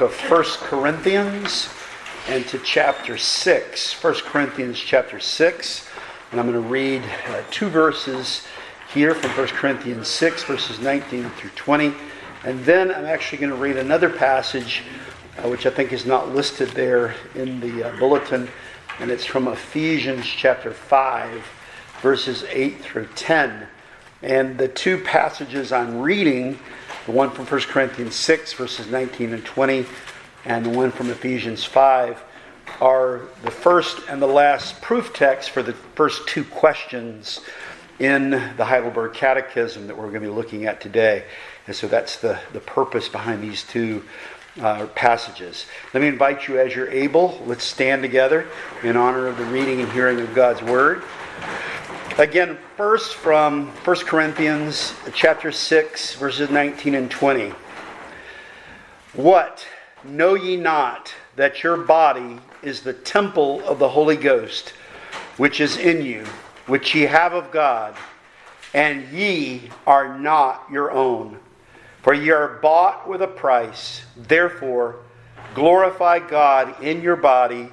of First Corinthians and to chapter 6. First Corinthians chapter 6. And I'm going to read uh, two verses here from First Corinthians 6, verses 19 through 20. And then I'm actually going to read another passage, uh, which I think is not listed there in the uh, bulletin. And it's from Ephesians chapter 5, verses 8 through 10. And the two passages I'm reading the one from 1 Corinthians 6, verses 19 and 20, and the one from Ephesians 5 are the first and the last proof text for the first two questions in the Heidelberg Catechism that we're going to be looking at today. And so that's the, the purpose behind these two uh, passages. Let me invite you as you're able. Let's stand together in honor of the reading and hearing of God's Word. Again, first from 1 Corinthians chapter 6, verses 19 and 20. What know ye not that your body is the temple of the Holy Ghost, which is in you, which ye have of God, and ye are not your own? For ye are bought with a price. Therefore, glorify God in your body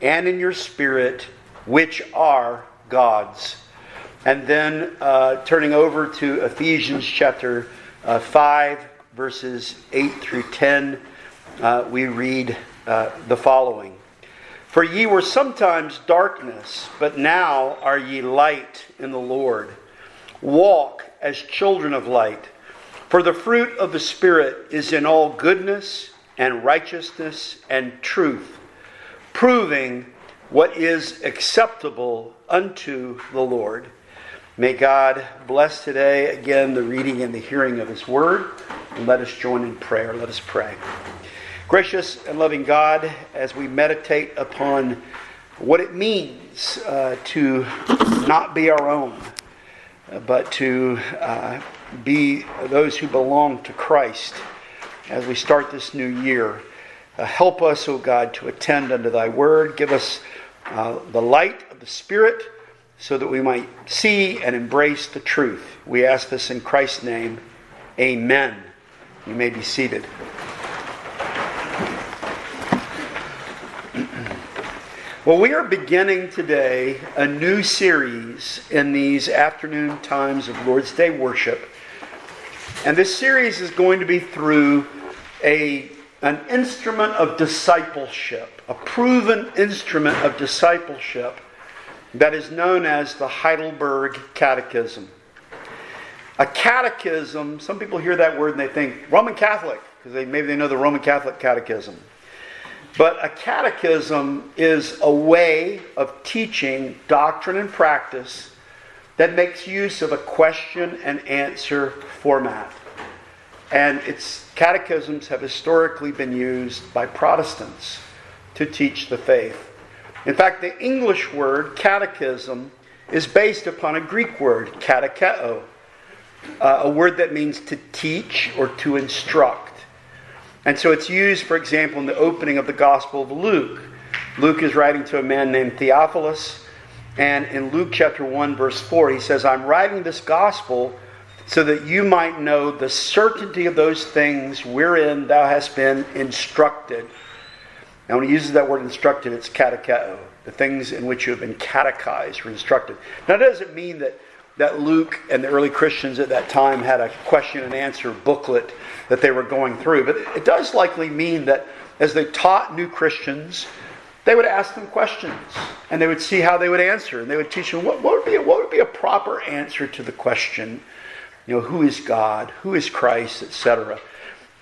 and in your spirit, which are God's. And then uh, turning over to Ephesians chapter uh, 5, verses 8 through 10, uh, we read uh, the following For ye were sometimes darkness, but now are ye light in the Lord. Walk as children of light. For the fruit of the Spirit is in all goodness and righteousness and truth, proving what is acceptable unto the Lord May God bless today again the reading and the hearing of His Word. And let us join in prayer. Let us pray. Gracious and loving God, as we meditate upon what it means uh, to not be our own, but to uh, be those who belong to Christ as we start this new year. Uh, help us, O oh God, to attend unto Thy Word. Give us uh, the light of the Spirit so that we might see and embrace the truth. We ask this in Christ's name. Amen. You may be seated. Well, we are beginning today a new series in these afternoon times of Lord's Day worship. And this series is going to be through a, an instrument of discipleship, a proven instrument of discipleship that is known as the Heidelberg Catechism. A catechism, some people hear that word and they think Roman Catholic, because they, maybe they know the Roman Catholic Catechism. But a catechism is a way of teaching doctrine and practice that makes use of a question and answer format. And its catechisms have historically been used by Protestants to teach the faith. In fact, the English word catechism is based upon a Greek word, katecheo, uh, a word that means to teach or to instruct. And so it's used, for example, in the opening of the Gospel of Luke. Luke is writing to a man named Theophilus, and in Luke chapter 1, verse 4, he says, I'm writing this gospel so that you might know the certainty of those things wherein thou hast been instructed. Now, when he uses that word instructed, it's katecheo, the things in which you have been catechized or instructed. Now, that doesn't mean that, that Luke and the early Christians at that time had a question and answer booklet that they were going through, but it does likely mean that as they taught new Christians, they would ask them questions and they would see how they would answer and they would teach them what, what, would, be what would be a proper answer to the question you know who is god? Who is christ? Etc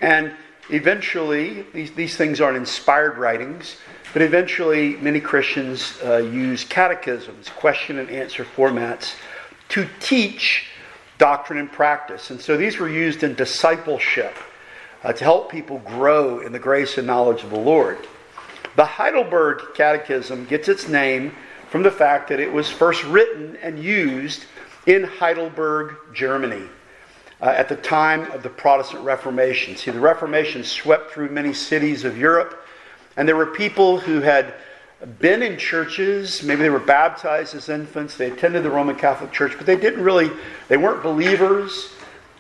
and Eventually, these, these things aren't inspired writings, but eventually many Christians uh, use catechisms, question and answer formats, to teach doctrine and practice. And so these were used in discipleship uh, to help people grow in the grace and knowledge of the Lord. The Heidelberg Catechism gets its name from the fact that it was first written and used in Heidelberg, Germany uh, at the time of the Protestant Reformation. See, the Reformation swept through many cities of Europe, and there were people who had been in churches, maybe they were baptized as infants, they attended the Roman Catholic Church, but they didn't really, they weren't believers,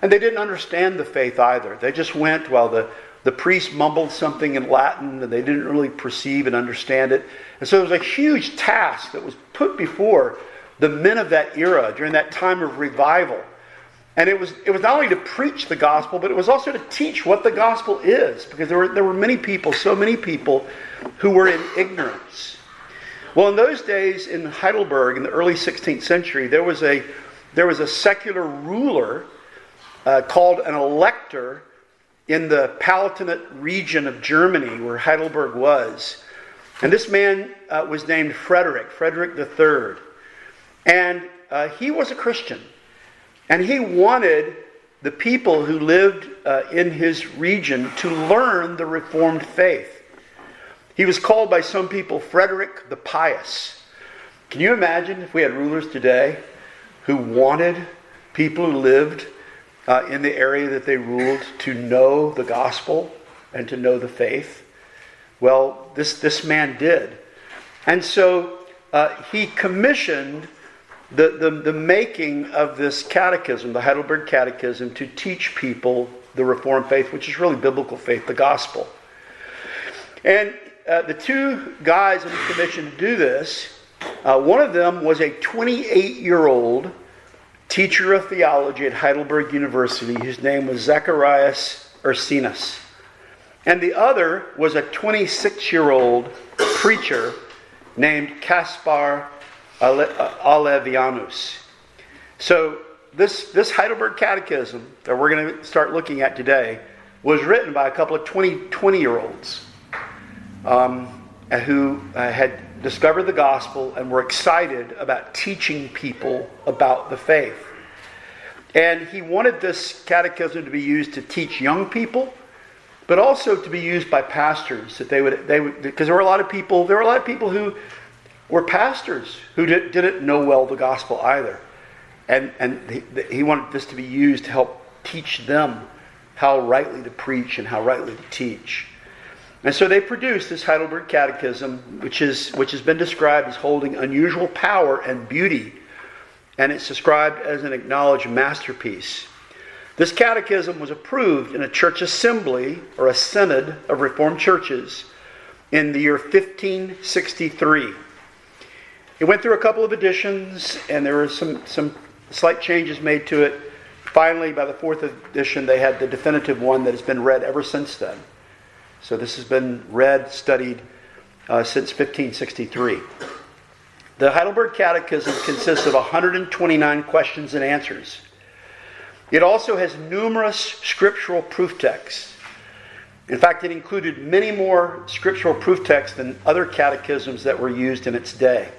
and they didn't understand the faith either. They just went while the, the priest mumbled something in Latin and they didn't really perceive and understand it. And so there was a huge task that was put before the men of that era during that time of revival. And it was, it was not only to preach the gospel, but it was also to teach what the gospel is, because there were, there were many people, so many people, who were in ignorance. Well, in those days in Heidelberg, in the early 16th century, there was a, there was a secular ruler uh, called an elector in the Palatinate region of Germany, where Heidelberg was. And this man uh, was named Frederick, Frederick III. And uh, he was a Christian. And he wanted the people who lived uh, in his region to learn the Reformed faith. He was called by some people Frederick the Pious. Can you imagine if we had rulers today who wanted people who lived uh, in the area that they ruled to know the gospel and to know the faith? Well, this, this man did. And so uh, he commissioned the, the, the making of this catechism, the Heidelberg Catechism, to teach people the Reformed faith, which is really biblical faith, the gospel. And uh, the two guys in the commission to do this, uh, one of them was a 28 year old teacher of theology at Heidelberg University. His name was Zacharias Ursinus. And the other was a 26 year old preacher named Caspar Olevianus. So, this, this Heidelberg Catechism that we're going to start looking at today was written by a couple of 20, 20 year olds um, who uh, had discovered the gospel and were excited about teaching people about the faith. And he wanted this catechism to be used to teach young people, but also to be used by pastors. That they would, they would, because there were a lot of people. There were a lot of people who were pastors who did, didn't know well the gospel either, and and he, he wanted this to be used to help teach them how rightly to preach and how rightly to teach. And so they produced this Heidelberg Catechism, which, is, which has been described as holding unusual power and beauty, and it's described as an acknowledged masterpiece. This catechism was approved in a church assembly or a synod of Reformed churches in the year 1563. It went through a couple of editions, and there were some, some slight changes made to it. Finally, by the fourth edition, they had the definitive one that has been read ever since then. So this has been read, studied uh, since 1563. The Heidelberg Catechism consists of 129 questions and answers. It also has numerous scriptural proof texts. In fact, it included many more scriptural proof texts than other catechisms that were used in its day.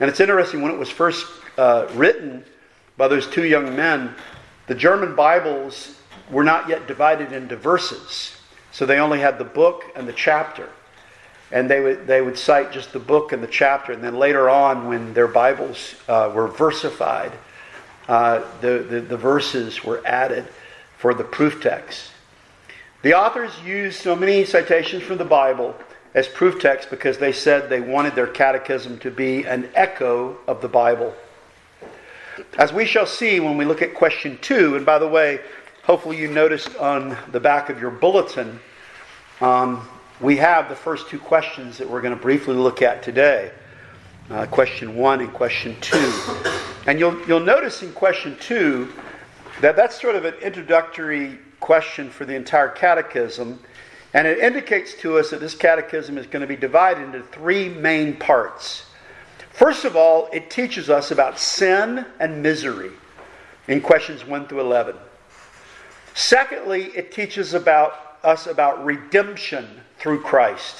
And it's interesting, when it was first uh, written by those two young men, the German Bibles were not yet divided into verses. So they only had the book and the chapter. And they would, they would cite just the book and the chapter. And then later on, when their Bibles uh, were versified, uh, the, the, the verses were added for the proof text. The authors used so many citations from the Bible as proof text because they said they wanted their catechism to be an echo of the Bible. As we shall see when we look at question two, and by the way, hopefully you noticed on the back of your bulletin um, we have the first two questions that we're going to briefly look at today uh, question one and question two. And you'll, you'll notice in question two that that's sort of an introductory question for the entire catechism. And it indicates to us that this catechism is going to be divided into three main parts. First of all, it teaches us about sin and misery in questions 1 through 11. Secondly, it teaches about us about redemption through Christ.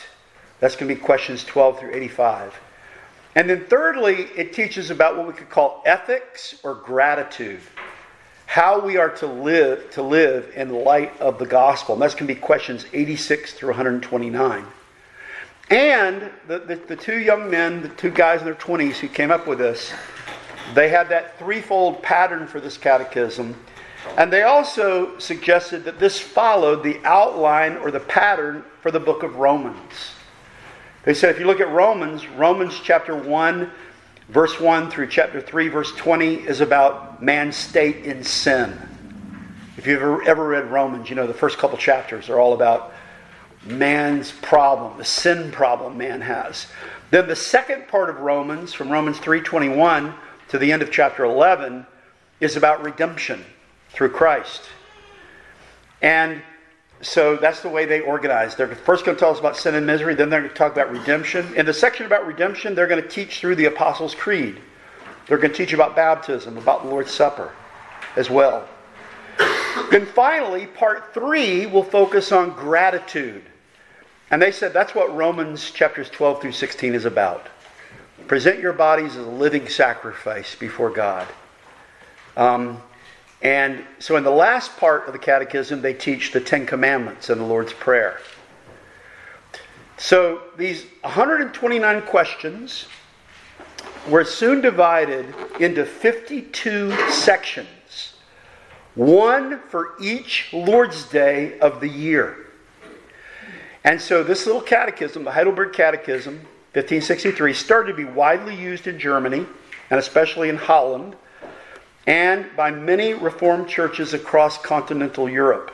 That's going to be questions 12 through 85. And then thirdly, it teaches about what we could call ethics or gratitude. How we are to live to live in light of the gospel. And that's going to be questions 86 through 129. And the, the, the two young men, the two guys in their 20s who came up with this, they had that threefold pattern for this catechism and they also suggested that this followed the outline or the pattern for the book of Romans. They said if you look at Romans, Romans chapter 1, verse 1 through chapter 3, verse 20 is about man's state in sin. If you've ever, ever read Romans, you know the first couple chapters are all about man's problem, the sin problem man has. Then the second part of Romans, from Romans 3:21 to the end of chapter 11, is about redemption through Christ. And so that's the way they organize. They're first going to tell us about sin and misery, then they're going to talk about redemption. In the section about redemption, they're going to teach through the Apostles' Creed. They're going to teach about baptism, about the Lord's Supper as well. Then finally, part three will focus on gratitude. And they said that's what Romans chapters 12 through 16 is about. Present your bodies as a living sacrifice before God. Um, and so in the last part of the catechism, they teach the Ten Commandments and the Lord's Prayer. So these 129 questions were soon divided into 52 sections, one for each Lord's Day of the year. And so this little catechism, the Heidelberg Catechism, 1563, started to be widely used in Germany and especially in Holland and by many Reformed churches across continental Europe.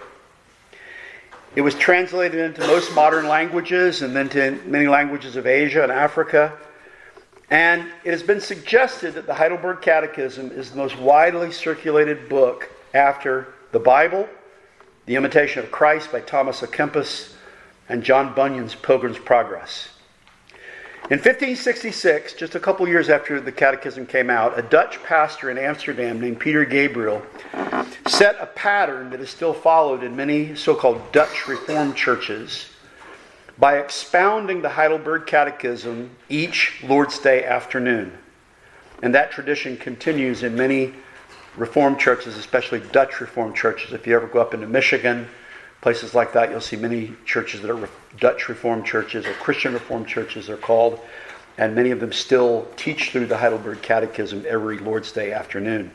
It was translated into most modern languages and then to many languages of Asia and Africa. And it has been suggested that the Heidelberg Catechism is the most widely circulated book after the Bible, The Imitation of Christ by Thomas à Kempis, and John Bunyan's Pilgrim's Progress. In 1566, just a couple years after the Catechism came out, a Dutch pastor in Amsterdam named Peter Gabriel set a pattern that is still followed in many so called Dutch Reformed churches by expounding the Heidelberg Catechism each Lord's Day afternoon. And that tradition continues in many Reformed churches, especially Dutch Reformed churches. If you ever go up into Michigan, places like that, you'll see many churches that are Dutch Reformed churches or Christian Reformed churches, they're called. And many of them still teach through the Heidelberg Catechism every Lord's Day afternoon.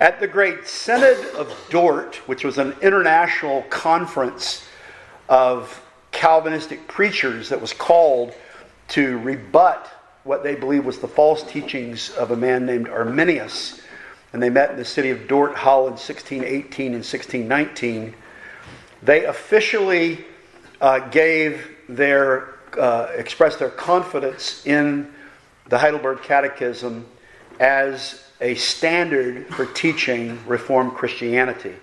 At the great Synod of Dort, which was an international conference of Calvinistic preachers that was called to rebut what they believed was the false teachings of a man named Arminius. And they met in the city of Dort, Holland, 1618 and 1619. They officially uh, gave their, uh, expressed their confidence in the Heidelberg Catechism as a standard for teaching Reformed Christianity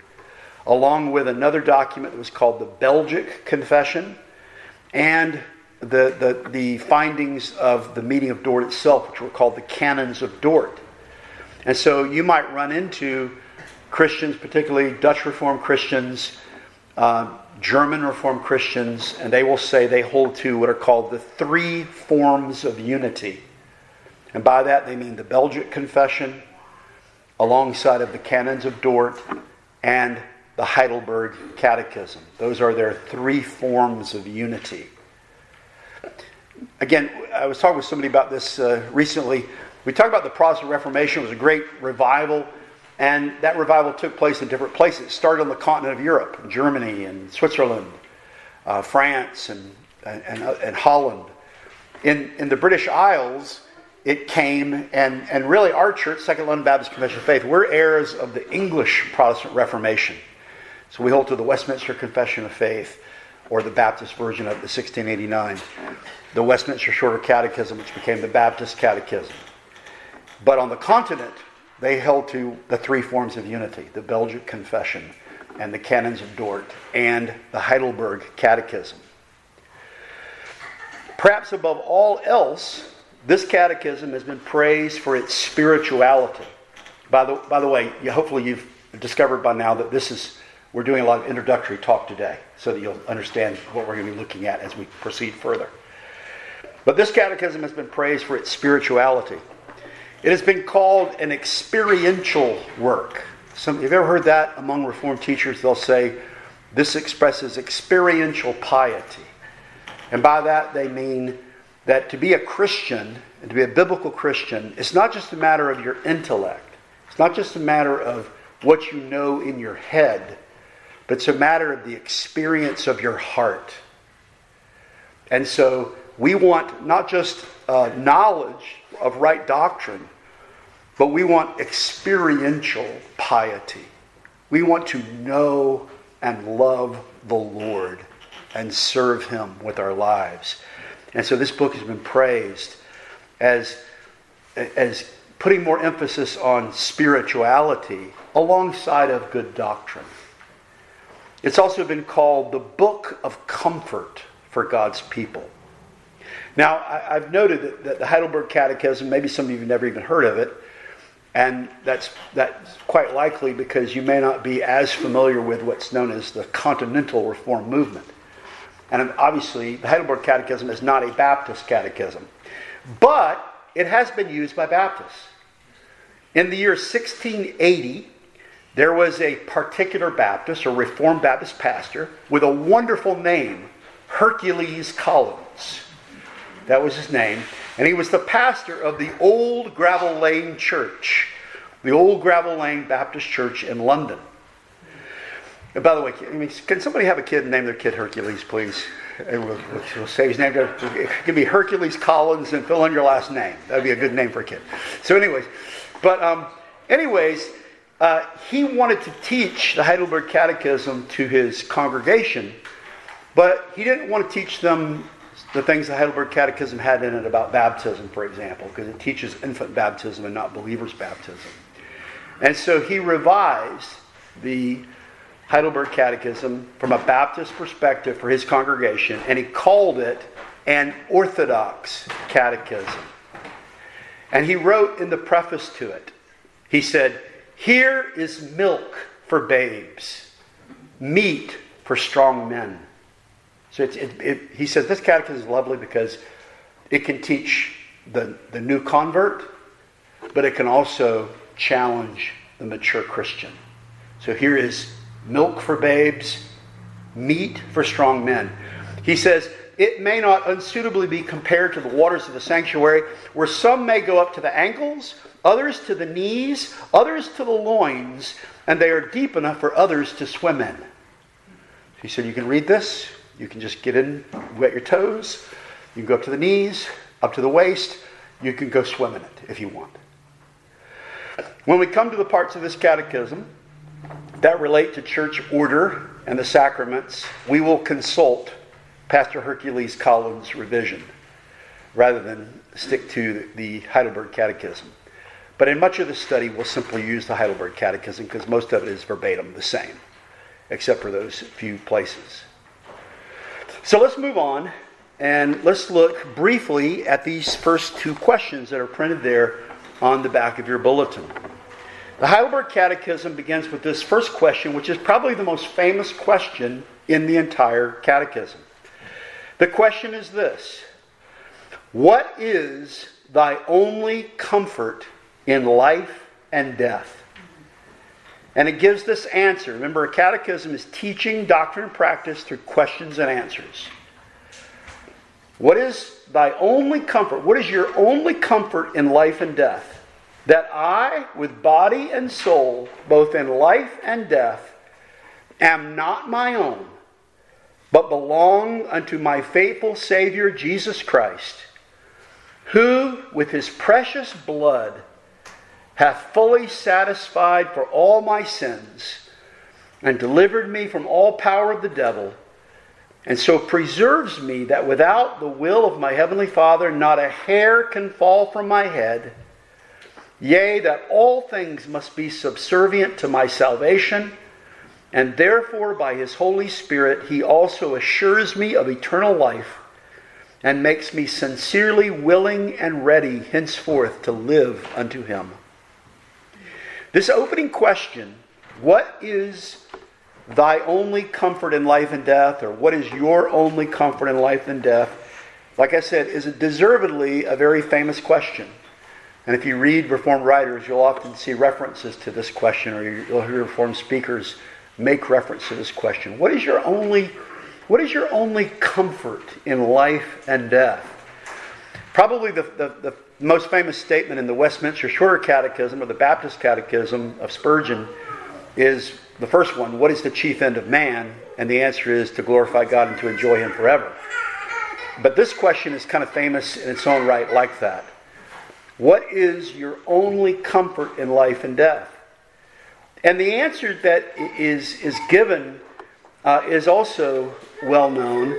along with another document that was called the Belgic Confession and the, the, the findings of the meeting of Dort itself, which were called the Canons of Dort. And so you might run into Christians, particularly Dutch Reformed Christians, uh, German Reformed Christians, and they will say they hold to what are called the three forms of unity. And by that they mean the Belgic Confession, alongside of the Canons of Dort, and the Heidelberg Catechism. Those are their three forms of unity. Again, I was talking with somebody about this uh, recently. We talked about the Protestant Reformation. It was a great revival, and that revival took place in different places. It started on the continent of Europe, Germany and Switzerland, uh, France, and, and, uh, and Holland. In, in the British Isles, it came, and, and really our church, Second London Baptist Confession of Faith, we're heirs of the English Protestant Reformation. So we hold to the Westminster Confession of Faith, or the Baptist version of the 1689, the Westminster Shorter Catechism, which became the Baptist Catechism. But on the continent, they held to the three forms of unity the Belgic Confession, and the Canons of Dort, and the Heidelberg Catechism. Perhaps above all else, this catechism has been praised for its spirituality. By the, by the way, hopefully you've discovered by now that this is we're doing a lot of introductory talk today so that you'll understand what we're going to be looking at as we proceed further. But this catechism has been praised for its spirituality. It has been called an experiential work. Some, have you ever heard that among Reformed teachers? They'll say this expresses experiential piety. And by that they mean that to be a Christian and to be a biblical Christian, it's not just a matter of your intellect. It's not just a matter of what you know in your head but it's a matter of the experience of your heart. And so we want not just uh, knowledge of right doctrine, but we want experiential piety. We want to know and love the Lord and serve Him with our lives. And so this book has been praised as, as putting more emphasis on spirituality alongside of good doctrine. It's also been called the book of comfort for God's people. Now, I, have noted that, that, the Heidelberg Catechism, maybe some of you have never even heard of it, and that's, that's quite likely because you may not be as familiar with what's known as the Continental Reform Movement. And obviously, the Heidelberg Catechism is not a Baptist catechism, but it has been used by Baptists. In the year 1680, there was a particular Baptist or Reformed Baptist pastor with a wonderful name, Hercules Collins. That was his name. And he was the pastor of the Old Gravel Lane Church, the Old Gravel Lane Baptist Church in London. And by the way, can somebody have a kid name their kid Hercules, please? And we'll, we'll say his name. It could be Hercules Collins and fill in your last name. That would be a good name for a kid. So, anyways, but um, anyways, uh, he wanted to teach the Heidelberg Catechism to his congregation, but he didn't want to teach them the things the Heidelberg Catechism had in it about baptism, for example, because it teaches infant baptism and not believer's baptism. And so he revised the Heidelberg Catechism from a Baptist perspective for his congregation, and he called it an Orthodox Catechism. And he wrote in the preface to it, he said, Here is milk for babes, meat for strong men. So it, it, he says this catechism is lovely because it can teach the, the new convert, but it can also challenge the mature Christian. So here is milk for babes, meat for strong men. He says, it may not unsuitably be compared to the waters of the sanctuary, where some may go up to the ankles, others to the knees, others to the loins, and they are deep enough for others to swim in. He said, You can read this, you can just get in, wet your toes, you can go up to the knees, up to the waist, you can go swim in it if you want. When we come to the parts of this catechism that relate to church order and the sacraments, we will consult Pastor Hercules Collins' revision rather than stick to the Heidelberg Catechism. But in much of the study, we'll simply use the Heidelberg Catechism because most of it is verbatim the same, except for those few places. So let's move on and let's look briefly at these first two questions that are printed there on the back of your bulletin. The Heidelberg Catechism begins with this first question, which is probably the most famous question in the entire catechism. The question is this What is thy only comfort in life and death? And it gives this answer. Remember, a catechism is teaching doctrine and practice through questions and answers. What is thy only comfort? What is your only comfort in life and death? that I, with body and soul, both in life and death, am not my own, but belong unto my faithful Savior Jesus Christ, who, with his precious blood, hath fully satisfied for all my sins, and delivered me from all power of the devil, and so preserves me that without the will of my heavenly Father, not a hair can fall from my head Yea, that all things must be subservient to my salvation, and therefore by his Holy Spirit he also assures me of eternal life and makes me sincerely willing and ready henceforth to live unto him. This opening question, what is thy only comfort in life and death, or what is your only comfort in life and death, like I said, is deservedly a very famous question. And if you read Reformed writers, you'll often see references to this question, or you'll hear Reformed speakers make reference to this question. What is your only, what is your only comfort in life and death? Probably the, the, the most famous statement in the Westminster Shorter Catechism or the Baptist Catechism of Spurgeon is the first one What is the chief end of man? And the answer is to glorify God and to enjoy Him forever. But this question is kind of famous in its own right, like that. What is your only comfort in life and death? And the answer that is, is given uh, is also well known,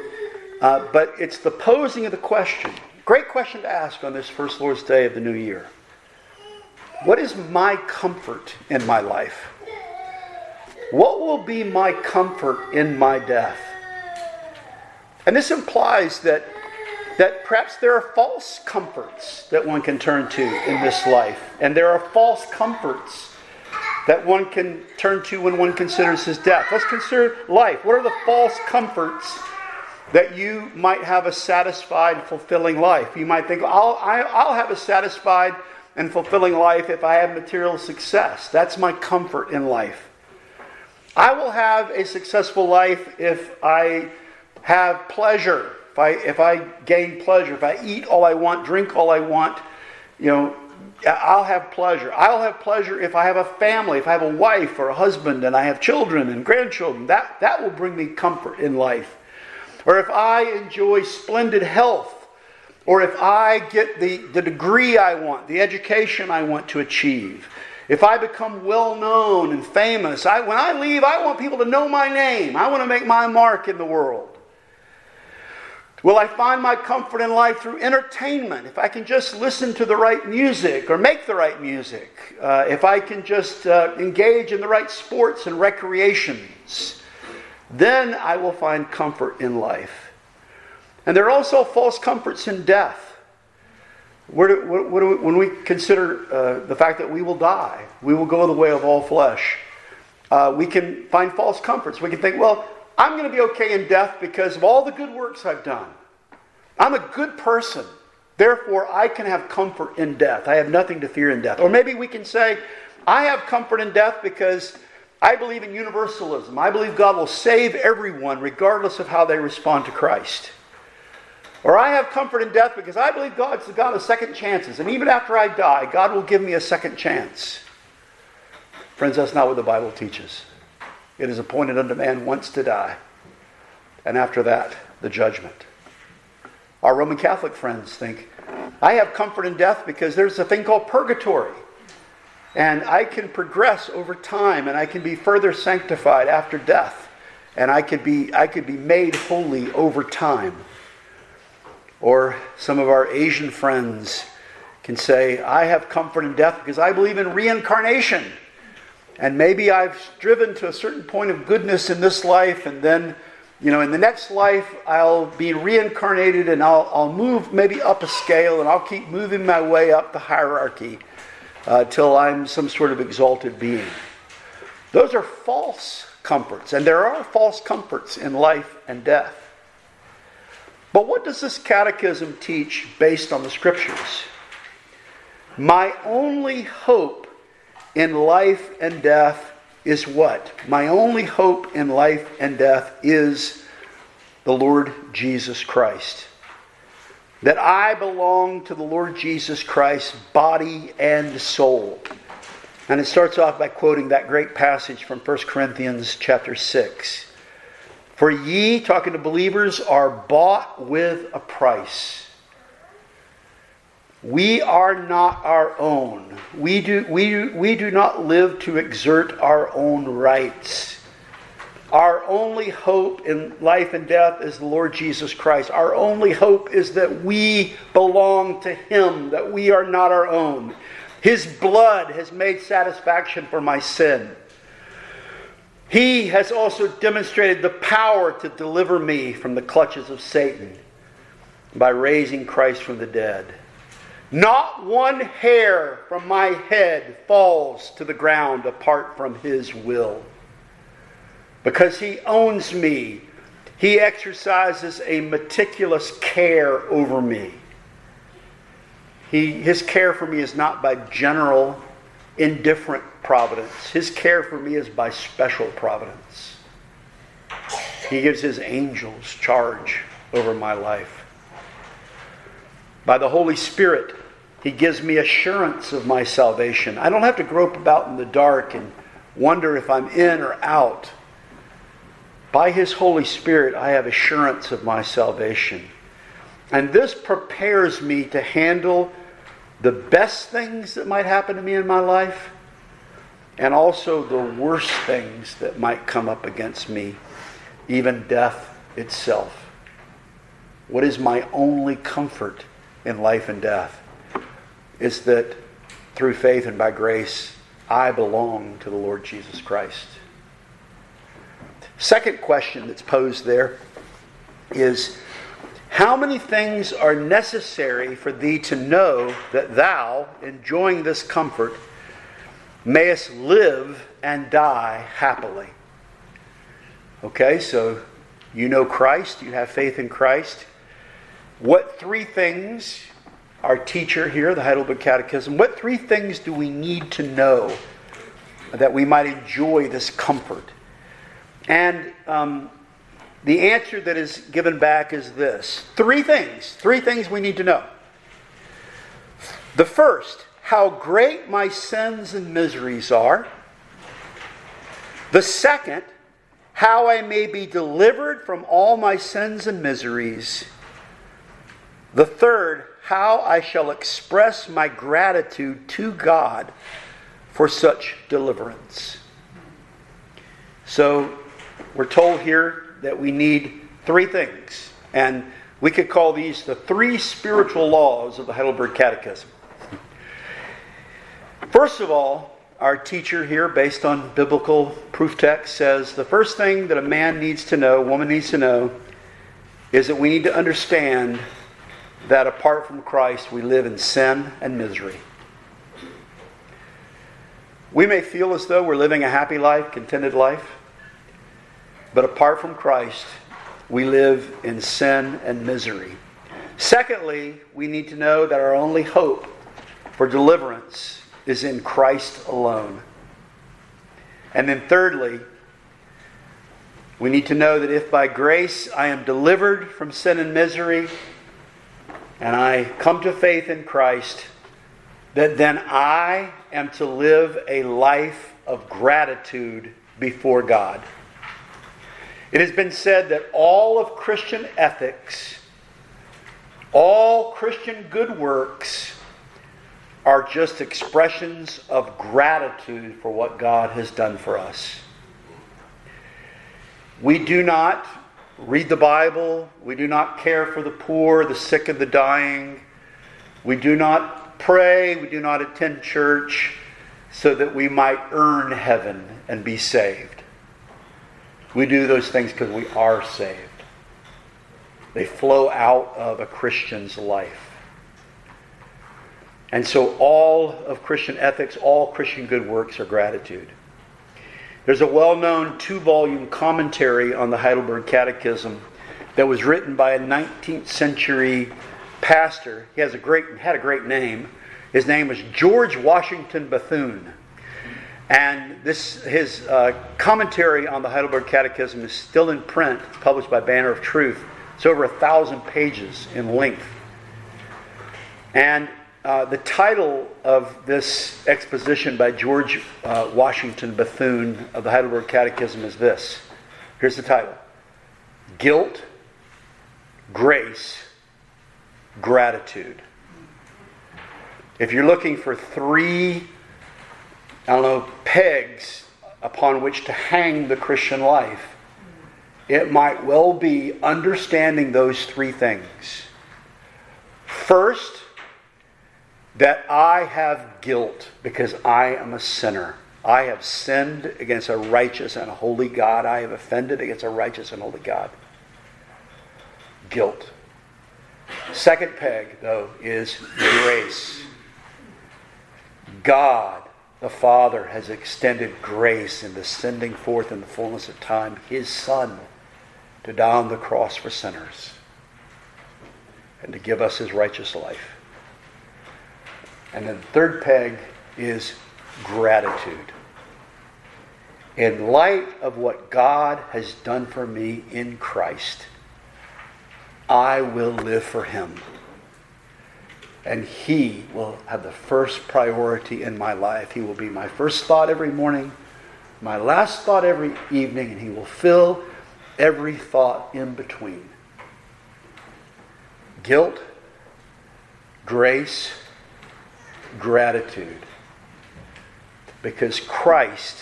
uh, but it's the posing of the question. Great question to ask on this first Lord's Day of the new year. What is my comfort in my life? What will be my comfort in my death? And this implies that, that perhaps there are false comforts that one can turn to in this life, and there are false comforts that one can turn to when one considers his death. Let's consider life. What are the false comforts that you might have a satisfied, fulfilling life? You might think, I'll, I, will i will have a satisfied and fulfilling life if I have material success. That's my comfort in life. I will have a successful life if I have pleasure, if I, if I gain pleasure, if I eat all I want, drink all I want, you know, I'll have pleasure. I'll have pleasure if I have a family, if I have a wife or a husband and I have children and grandchildren. That, that will bring me comfort in life. Or if I enjoy splendid health, or if I get the, the degree I want, the education I want to achieve, if I become well known and famous, I, when I leave, I want people to know my name. I want to make my mark in the world. Will I find my comfort in life through entertainment? If I can just listen to the right music or make the right music, uh, if I can just uh, engage in the right sports and recreations, then I will find comfort in life. And there are also false comforts in death. Do, we, when we consider uh, the fact that we will die, we will go the way of all flesh, uh, we can find false comforts. We can think, well, I'm going to be okay in death because of all the good works I've done. I'm a good person. Therefore, I can have comfort in death. I have nothing to fear in death. Or maybe we can say, I have comfort in death because I believe in universalism. I believe God will save everyone regardless of how they respond to Christ. Or I have comfort in death because I believe God's the God of second chances. And even after I die, God will give me a second chance. Friends, that's not what the Bible teaches. It is appointed unto man once to die, and after that, the judgment. Our Roman Catholic friends think, I have comfort in death because there's a thing called purgatory. And I can progress over time and I can be further sanctified after death. And I could be, I could be made holy over time. Or some of our Asian friends can say, I have comfort in death because I believe in reincarnation. And maybe I've driven to a certain point of goodness in this life, and then, you know, in the next life, I'll be reincarnated and I'll, I'll move maybe up a scale and I'll keep moving my way up the hierarchy uh, till I'm some sort of exalted being. Those are false comforts, and there are false comforts in life and death. But what does this catechism teach based on the scriptures? My only hope in life and death is what? My only hope in life and death is the Lord Jesus Christ. That I belong to the Lord Jesus Christ, body and soul. And it starts off by quoting that great passage from 1 Corinthians chapter 6. For ye, talking to believers, are bought with a price. We are not our own. We do, we, we do not live to exert our own rights. Our only hope in life and death is the Lord Jesus Christ. Our only hope is that we belong to Him, that we are not our own. His blood has made satisfaction for my sin. He has also demonstrated the power to deliver me from the clutches of Satan by raising Christ from the dead. Not one hair from my head falls to the ground apart from his will. Because he owns me, he exercises a meticulous care over me. He, his care for me is not by general, indifferent providence. His care for me is by special providence. He gives his angels charge over my life. By the Holy Spirit, he gives me assurance of my salvation. I don't have to grope about in the dark and wonder if I'm in or out. By His Holy Spirit, I have assurance of my salvation. And this prepares me to handle the best things that might happen to me in my life and also the worst things that might come up against me, even death itself. What is my only comfort in life and death is that through faith and by grace, I belong to the Lord Jesus Christ. Second question that's posed there is How many things are necessary for thee to know that thou, enjoying this comfort, mayest live and die happily? Okay, so you know Christ, you have faith in Christ. What three things, our teacher here, the Heidelberg Catechism, what three things do we need to know that we might enjoy this comfort? And um, the answer that is given back is this three things. Three things we need to know. The first, how great my sins and miseries are. The second, how I may be delivered from all my sins and miseries. The third, how I shall express my gratitude to God for such deliverance. So, we're told here that we need three things. And we could call these the three spiritual laws of the Heidelberg Catechism. First of all, our teacher here, based on biblical proof text, says the first thing that a man needs to know, a woman needs to know, is that we need to understand that apart from Christ, we live in sin and misery. We may feel as though we're living a happy life, contented life. But apart from Christ, we live in sin and misery. Secondly, we need to know that our only hope for deliverance is in Christ alone. And then thirdly, we need to know that if by grace I am delivered from sin and misery, and I come to faith in Christ, that then I am to live a life of gratitude before God. It has been said that all of Christian ethics, all Christian good works, are just expressions of gratitude for what God has done for us. We do not read the Bible, we do not care for the poor, the sick, and the dying. We do not pray, we do not attend church so that we might earn heaven and be saved. We do those things because we are saved. They flow out of a Christian's life. And so all of Christian ethics, all Christian good works are gratitude. There's a well known two volume commentary on the Heidelberg Catechism that was written by a 19th century pastor. He has a great, had a great name. His name was George Washington Bethune. And this, his uh, commentary on the Heidelberg Catechism is still in print. Published by Banner of Truth. It's over a thousand pages in length. And uh, the title of this exposition by George uh, Washington Bethune of the Heidelberg Catechism is this. Here's the title Guilt, Grace, Gratitude. If you're looking for three I don't know, pegs upon which to hang the Christian life, it might well be understanding those three things. First, that I have guilt because I am a sinner. I have sinned against a righteous and a holy God. I have offended against a righteous and holy God. Guilt. Second peg, though, is grace. God the Father has extended grace in the sending forth in the fullness of time His Son to die on the cross for sinners and to give us His righteous life. And then the third peg is gratitude. In light of what God has done for me in Christ, I will live for Him and He will have the first priority in my life. He will be my first thought every morning, my last thought every evening, and He will fill every thought in between. Guilt, grace, gratitude. because Christ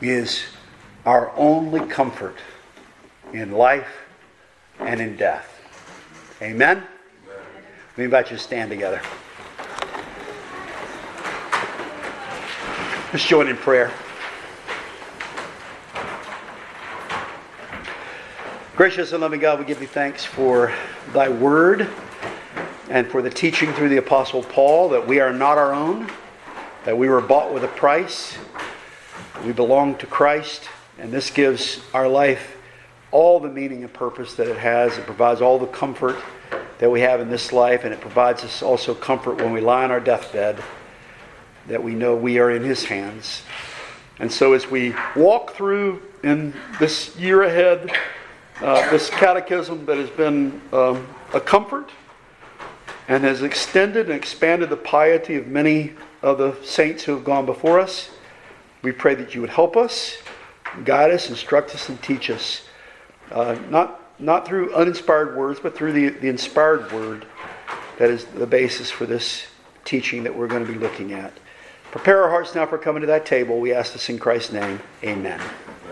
is our only comfort in life and in death. Amen? We invite you to stand together. Let's join in prayer. Gracious and loving God, we give you thanks for thy word and for the teaching through the Apostle Paul that we are not our own, that we were bought with a price, we belong to Christ, and this gives our life all the meaning and purpose that it has. It provides all the comfort that we have in this life, and it provides us also comfort when we lie on our deathbed that we know we are in His hands. And so, as we walk through in this year ahead, uh, this catechism that has been um, a comfort and has extended and expanded the piety of many of the saints who have gone before us. We pray that you would help us, guide us, instruct us, and teach us. Uh, not, not through uninspired words, but through the, the inspired word that is the basis for this teaching that we're going to be looking at. Prepare our hearts now for coming to that table. We ask this in Christ's name. Amen.